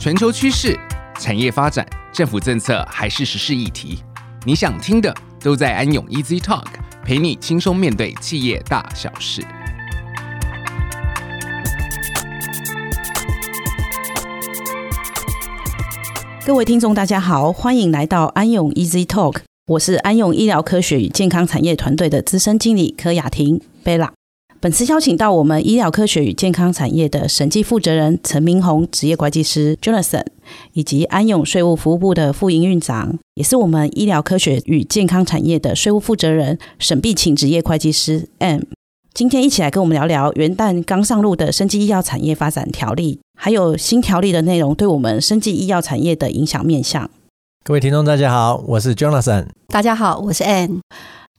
全球趋势、产业发展、政府政策还是时事议题，你想听的都在安永 Easy Talk，陪你轻松面对企业大小事。各位听众，大家好，欢迎来到安永 Easy Talk，我是安永医疗科学与健康产业团队的资深经理柯雅婷贝拉。本次邀请到我们医疗科学与健康产业的审计负责人陈明宏职业会计师 Jonathan，以及安永税务服务部的副营运长，也是我们医疗科学与健康产业的税务负责人沈碧琴职业会计师 M。今天一起来跟我们聊聊元旦刚上路的生技医药产业发展条例，还有新条例的内容对我们生技医药产业的影响面向。各位听众，大家好，我是 Jonathan。大家好，我是 M。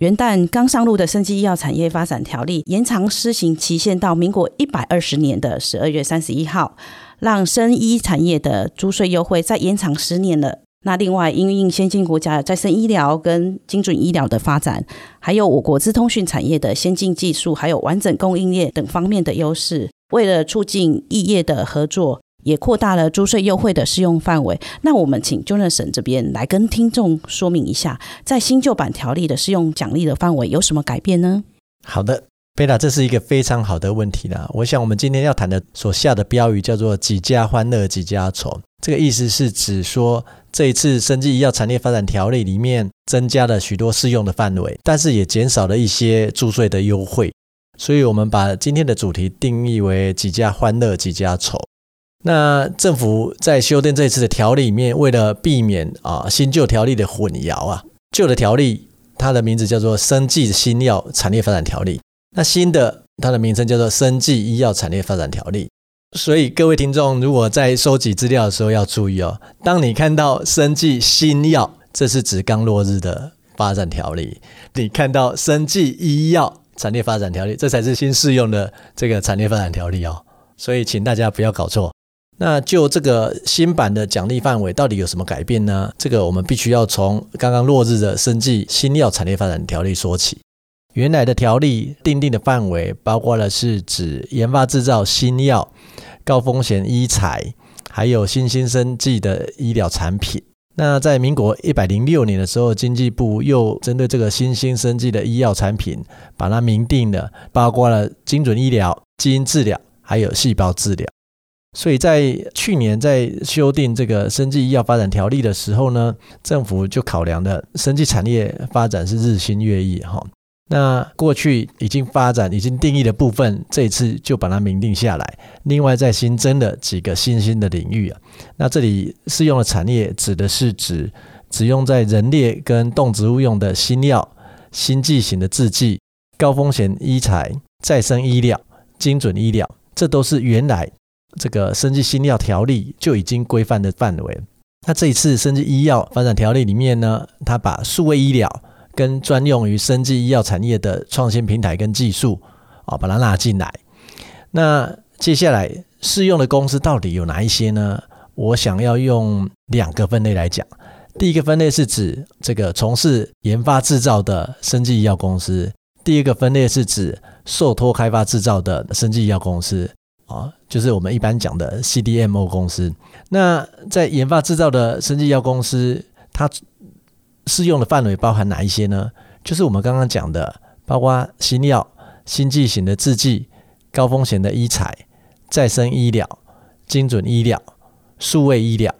元旦刚上路的生技医药产业发展条例延长施行期限到民国一百二十年的十二月三十一号，让生医产业的租税优惠再延长十年了。那另外，因应先进国家的再生医疗跟精准医疗的发展，还有我国资通讯产业的先进技术，还有完整供应链等方面的优势，为了促进异业的合作。也扩大了租税优惠的适用范围。那我们请 Jonathan 这边来跟听众说明一下，在新旧版条例的适用奖励的范围有什么改变呢？好的，贝拉，这是一个非常好的问题啦。我想我们今天要谈的所下的标语叫做“几家欢乐几家愁”，这个意思是指说这一次生技医药产业发展条例里面增加了许多适用的范围，但是也减少了一些租税的优惠。所以我们把今天的主题定义为“几家欢乐几家愁”。那政府在修订这一次的条例里面，为了避免啊新旧条例的混淆啊，旧的条例它的名字叫做《生技新药产业发展条例》，那新的它的名称叫做《生技医药产业发展条例》。所以各位听众如果在收集资料的时候要注意哦，当你看到“生技新药”，这是指刚落日的发展条例；你看到“生技医药产业发展条例”，这才是新适用的这个产业发展条例哦。所以请大家不要搞错。那就这个新版的奖励范围到底有什么改变呢？这个我们必须要从刚刚落日的生技新药产业发展条例说起。原来的条例订定的范围包括了是指研发制造新药、高风险医材，还有新兴生技的医疗产品。那在民国一百零六年的时候，经济部又针对这个新兴生技的医药产品，把它明定了，包括了精准医疗、基因治疗，还有细胞治疗。所以在去年在修订这个生技医药发展条例的时候呢，政府就考量的生技产业发展是日新月异哈。那过去已经发展、已经定义的部分，这一次就把它明定下来。另外再新增了几个新兴的领域啊。那这里适用的产业指的是指只用在人类跟动植物用的新药、新剂型的制剂、高风险医材、再生医疗、精准医疗，这都是原来。这个生技新药条例就已经规范的范围。那这一次生技医药发展条例里面呢，它把数位医疗跟专用于生技医药产业的创新平台跟技术啊，把它纳进来。那接下来适用的公司到底有哪一些呢？我想要用两个分类来讲。第一个分类是指这个从事研发制造的生技医药公司；第二个分类是指受托开发制造的生技医药公司。啊，就是我们一般讲的 CDMO 公司。那在研发制造的生技药公司，它适用的范围包含哪一些呢？就是我们刚刚讲的，包括新药、新剂型的制剂、高风险的医材、再生医疗、精准医疗、数位医疗、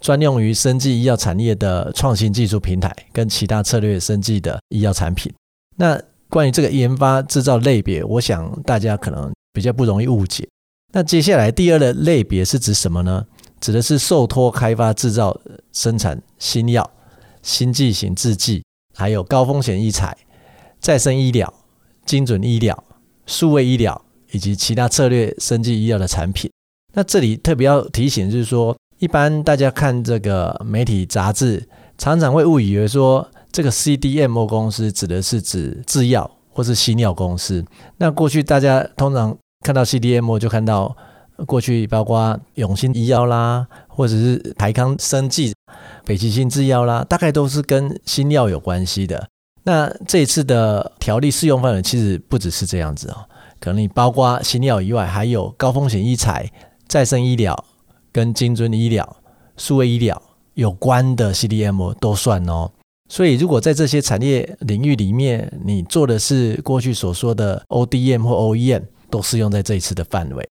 专用于生技医药产业的创新技术平台，跟其他策略生技的医药产品。那关于这个研发制造类别，我想大家可能比较不容易误解。那接下来第二的类别是指什么呢？指的是受托开发制造生产新药、新剂型制剂，还有高风险医材、再生医疗、精准医疗、数位医疗以及其他策略生技医药的产品。那这里特别要提醒，就是说，一般大家看这个媒体杂志，常常会误以为说，这个 CDM 公司指的是指制药或是新药公司。那过去大家通常看到 CDMO 就看到过去包括永新医药啦，或者是台康生技、北极星制药啦，大概都是跟新药有关系的。那这一次的条例适用范围其实不只是这样子哦，可能你包括新药以外，还有高风险医材、再生医疗跟精准医疗、数位医疗有关的 CDM 都算哦。所以，如果在这些产业领域里面，你做的是过去所说的 ODM 或 OEM，都适用在这一次的范围。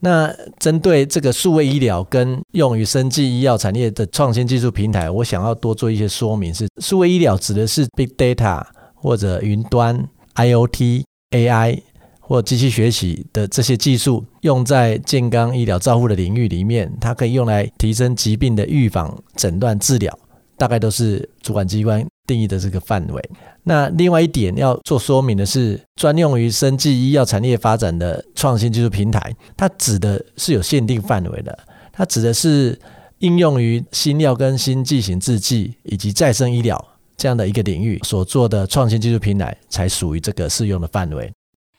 那针对这个数位医疗跟用于生技医药产业的创新技术平台，我想要多做一些说明是：是数位医疗指的是 Big Data 或者云端、IoT、AI 或机器学习的这些技术，用在健康医疗照护的领域里面，它可以用来提升疾病的预防、诊断、治疗。大概都是主管机关定义的这个范围。那另外一点要做说明的是，专用于生技医药产业发展的创新技术平台，它指的是有限定范围的。它指的是应用于新药跟新剂型制剂以及再生医疗这样的一个领域所做的创新技术平台，才属于这个适用的范围。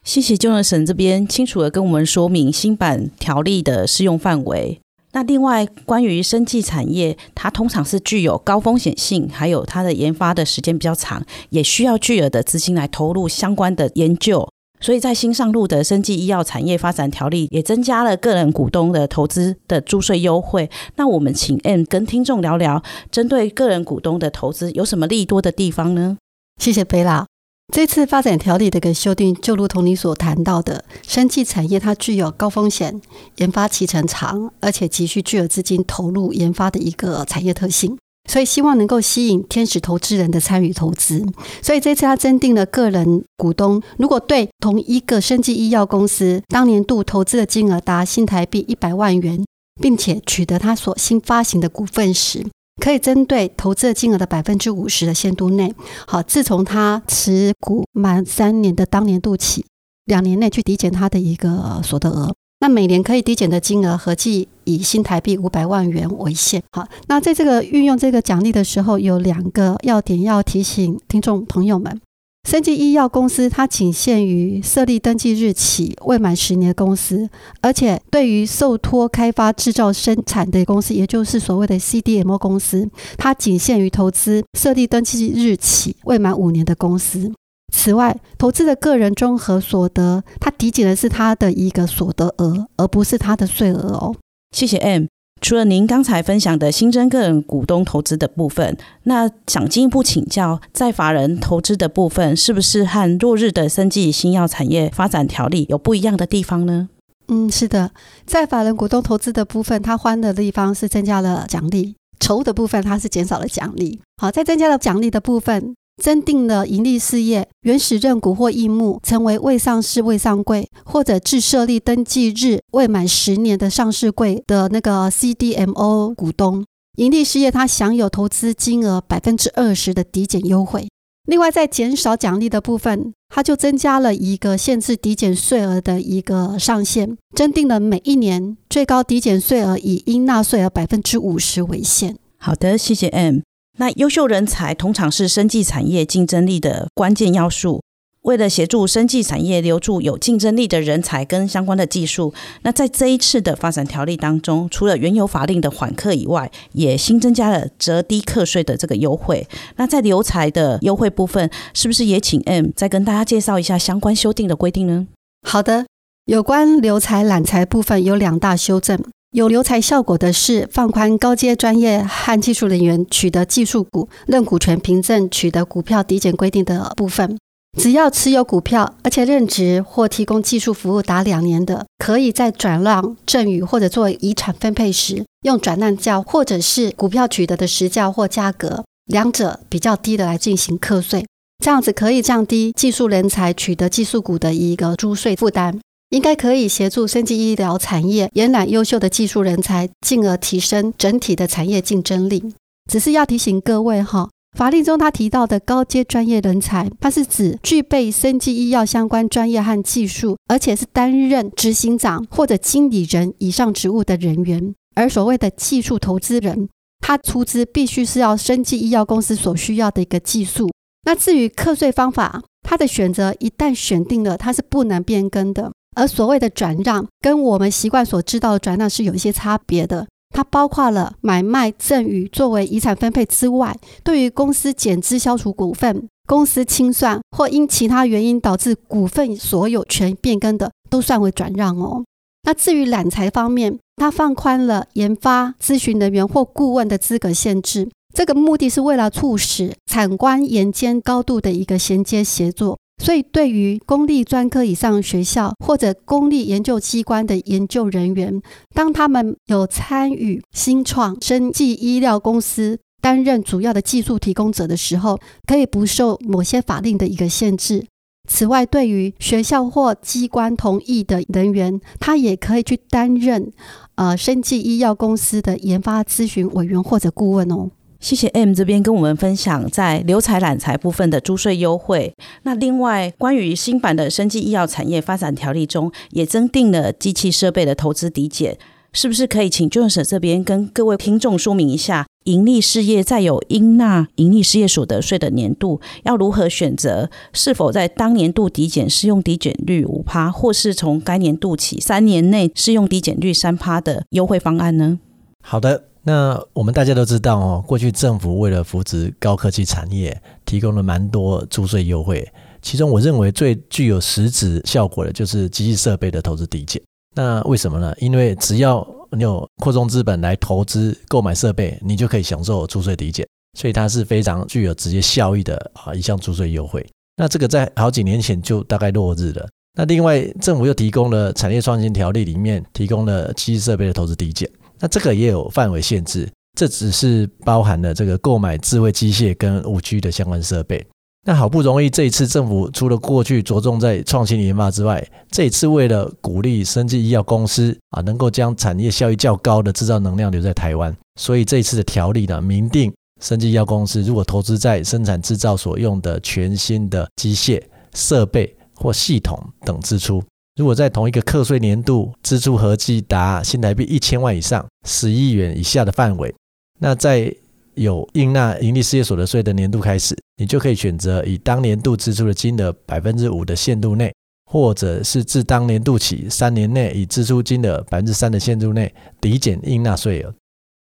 谢谢 j o h n s o n 这边清楚地跟我们说明新版条例的适用范围。那另外，关于生技产业，它通常是具有高风险性，还有它的研发的时间比较长，也需要巨额的资金来投入相关的研究。所以在新上路的生技医药产业发展条例，也增加了个人股东的投资的租税优惠。那我们请 M 跟听众聊聊，针对个人股东的投资有什么利多的地方呢？谢谢贝拉。这次发展条例的一个修订，就如同你所谈到的，生技产业它具有高风险、研发期程长，而且急需巨额资金投入研发的一个产业特性，所以希望能够吸引天使投资人的参与投资。所以这次它增订了个人股东，如果对同一个生技医药公司当年度投资的金额达新台币一百万元，并且取得他所新发行的股份时，可以针对投资的金额的百分之五十的限度内，好，自从他持股满三年的当年度起，两年内去抵减他的一个所得额。那每年可以抵减的金额合计以新台币五百万元为限。好，那在这个运用这个奖励的时候，有两个要点要提醒听众朋友们。生技医药公司，它仅限于设立登记日起未满十年的公司，而且对于受托开发、制造、生产的公司，也就是所谓的 CDMO 公司，它仅限于投资设立登记日起未满五年的公司。此外，投资的个人综合所得，它抵减的是它的一个所得额，而不是它的税额哦。谢谢 M。除了您刚才分享的新增个人股东投资的部分，那想进一步请教，在法人投资的部分，是不是和落日的生技新药产业发展条例有不一样的地方呢？嗯，是的，在法人股东投资的部分，它欢的地方是增加了奖励；筹的部分，它是减少了奖励。好，在增加了奖励的部分。增订了盈利事业原始认股或应募成为未上市未上柜，或者自设立登记日未满十年的上市柜的那个 CDMO 股东，盈利事业它享有投资金额百分之二十的抵减优惠。另外，在减少奖励的部分，它就增加了一个限制抵减税额的一个上限，增订了每一年最高抵减税额以应纳税额百分之五十为限。好的，谢谢 M。那优秀人才通常是生技产业竞争力的关键要素。为了协助生技产业留住有竞争力的人才跟相关的技术，那在这一次的发展条例当中，除了原有法令的缓课以外，也新增加了折低课税的这个优惠。那在留才的优惠部分，是不是也请 M 再跟大家介绍一下相关修订的规定呢？好的，有关留才揽才部分有两大修正。有留才效果的是，放宽高阶专业和技术人员取得技术股认股权凭证取得股票抵减规定的部分。只要持有股票，而且任职或提供技术服务达两年的，可以在转让、赠与或者做遗产分配时，用转让价或者是股票取得的实价或价格，两者比较低的来进行课税。这样子可以降低技术人才取得技术股的一个租税负担。应该可以协助生技医疗产业延揽优秀的技术人才，进而提升整体的产业竞争力。只是要提醒各位哈，法令中他提到的高阶专业人才，它是指具备生技医药相关专业和技术，而且是担任执行长或者经理人以上职务的人员。而所谓的技术投资人，他出资必须是要生技医药公司所需要的一个技术。那至于课税方法，他的选择一旦选定了，它是不能变更的。而所谓的转让，跟我们习惯所知道的转让是有一些差别的。它包括了买卖、赠与作为遗产分配之外，对于公司减资消除股份、公司清算或因其他原因导致股份所有权变更的，都算为转让哦。那至于揽才方面，它放宽了研发咨询人员或顾问的资格限制，这个目的是为了促使产官研监高度的一个衔接协作。所以，对于公立专科以上学校或者公立研究机关的研究人员，当他们有参与新创生技医疗公司担任主要的技术提供者的时候，可以不受某些法令的一个限制。此外，对于学校或机关同意的人员，他也可以去担任呃生技医药公司的研发咨询委员或者顾问哦。谢谢 M 这边跟我们分享在留才揽才部分的租税优惠。那另外，关于新版的生技医药产业发展条例中，也增订了机器设备的投资抵减，是不是可以请 Jones 这边跟各位听众说明一下，盈利事业在有应纳盈利事业所得税的年度，要如何选择是否在当年度抵减适用抵减率五趴，或是从该年度起三年内适用抵减率三趴的优惠方案呢？好的。那我们大家都知道哦，过去政府为了扶持高科技产业，提供了蛮多租税优惠。其中，我认为最具有实质效果的就是机器设备的投资抵减。那为什么呢？因为只要你有扩充资本来投资购买设备，你就可以享受租税抵减，所以它是非常具有直接效益的啊一项租税优惠。那这个在好几年前就大概落日了。那另外，政府又提供了产业创新条例里面提供了机器设备的投资抵减。那这个也有范围限制，这只是包含了这个购买智慧机械跟五 G 的相关设备。那好不容易这一次政府除了过去着重在创新研发之外，这一次为了鼓励生技医药公司啊，能够将产业效益较高的制造能量留在台湾，所以这一次的条例呢，明定生技医药公司如果投资在生产制造所用的全新的机械设备或系统等支出。如果在同一个课税年度支出合计达新台币一千万以上，十亿元以下的范围，那在有应纳营利事业所得税的年度开始，你就可以选择以当年度支出的金额百分之五的限度内，或者是自当年度起三年内以支出金额百分之三的限度内抵减应纳税额。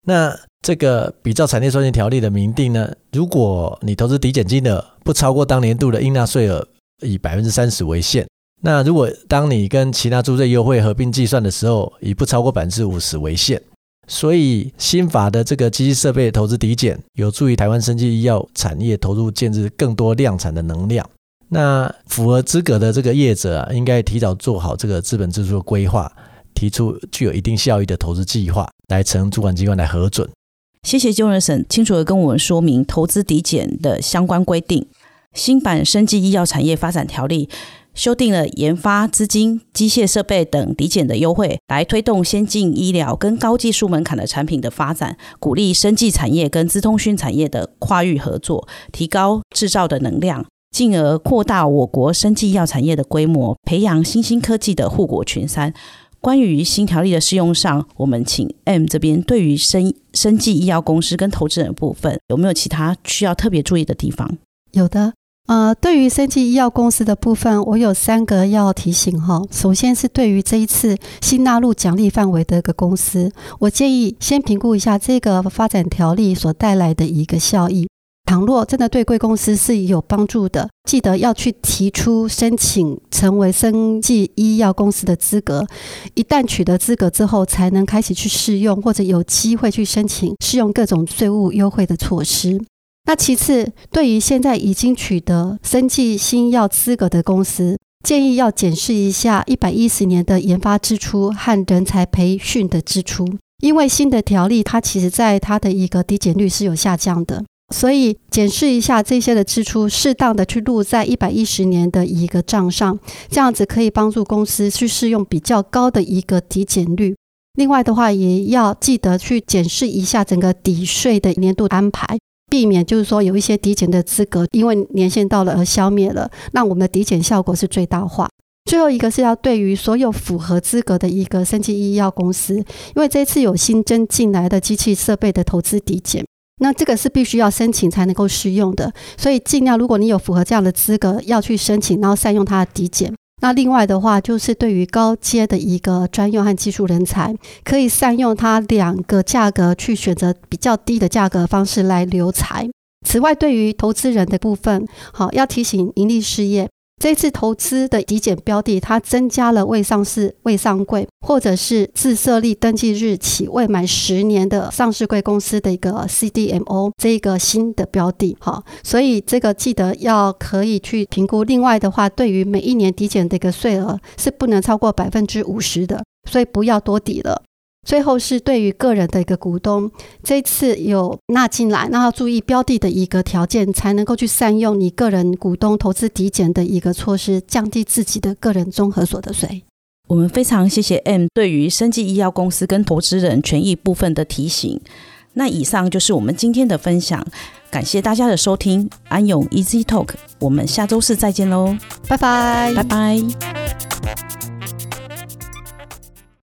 那这个比照产业创新条例的明定呢，如果你投资抵减金额不超过当年度的应纳税额，以百分之三十为限。那如果当你跟其他租税优惠合并计算的时候，以不超过百分之五十为限，所以新法的这个机器设备投资抵减，有助于台湾生技医药产业投入建置更多量产的能量。那符合资格的这个业者啊，应该提早做好这个资本支出的规划，提出具有一定效益的投资计划，来呈主管机关来核准。谢谢 Jones 清楚地跟我们说明投资抵减的相关规定。新版生技医药产业发展条例。修订了研发资金、机械设备等抵减的优惠，来推动先进医疗跟高技术门槛的产品的发展，鼓励生技产业跟资通讯产业的跨域合作，提高制造的能量，进而扩大我国生技药产业的规模，培养新兴科技的护国群山。关于新条例的适用上，我们请 M 这边对于生生技医药公司跟投资人部分，有没有其他需要特别注意的地方？有的。呃，对于生技医药公司的部分，我有三个要提醒哈。首先是对于这一次新纳入奖励范围的一个公司，我建议先评估一下这个发展条例所带来的一个效益。倘若真的对贵公司是有帮助的，记得要去提出申请成为生技医药公司的资格。一旦取得资格之后，才能开始去适用或者有机会去申请适用各种税务优惠的措施。那其次，对于现在已经取得生技新药资格的公司，建议要检视一下一百一十年的研发支出和人才培训的支出，因为新的条例它其实在它的一个抵减率是有下降的，所以检视一下这些的支出，适当的去录在一百一十年的一个账上，这样子可以帮助公司去适用比较高的一个抵减率。另外的话，也要记得去检视一下整个抵税的年度安排。避免就是说有一些抵减的资格，因为年限到了而消灭了，那我们的抵减效果是最大化。最后一个是要对于所有符合资格的一个生技医药公司，因为这次有新增进来的机器设备的投资抵减，那这个是必须要申请才能够适用的，所以尽量如果你有符合这样的资格，要去申请，然后善用它的抵减。那另外的话，就是对于高阶的一个专用和技术人才，可以善用它两个价格去选择比较低的价格方式来留才。此外，对于投资人的部分，好要提醒盈利事业，这次投资的抵减标的，它增加了未上市、未上柜，或者是自设立登记日起未满十年的上市柜公司的一个 CDMO 这一个新的标的。好，所以这个记得要可以去评估。另外的话，对于每一年抵减的一个税额是不能超过百分之五十的，所以不要多抵了。最后是对于个人的一个股东，这次有纳进来，那要注意标的的一个条件，才能够去善用你个人股东投资抵减的一个措施，降低自己的个人综合所得税。我们非常谢谢 M 对于生技医药公司跟投资人权益部分的提醒。那以上就是我们今天的分享，感谢大家的收听，安永 Easy Talk，我们下周四再见喽，拜拜，拜拜。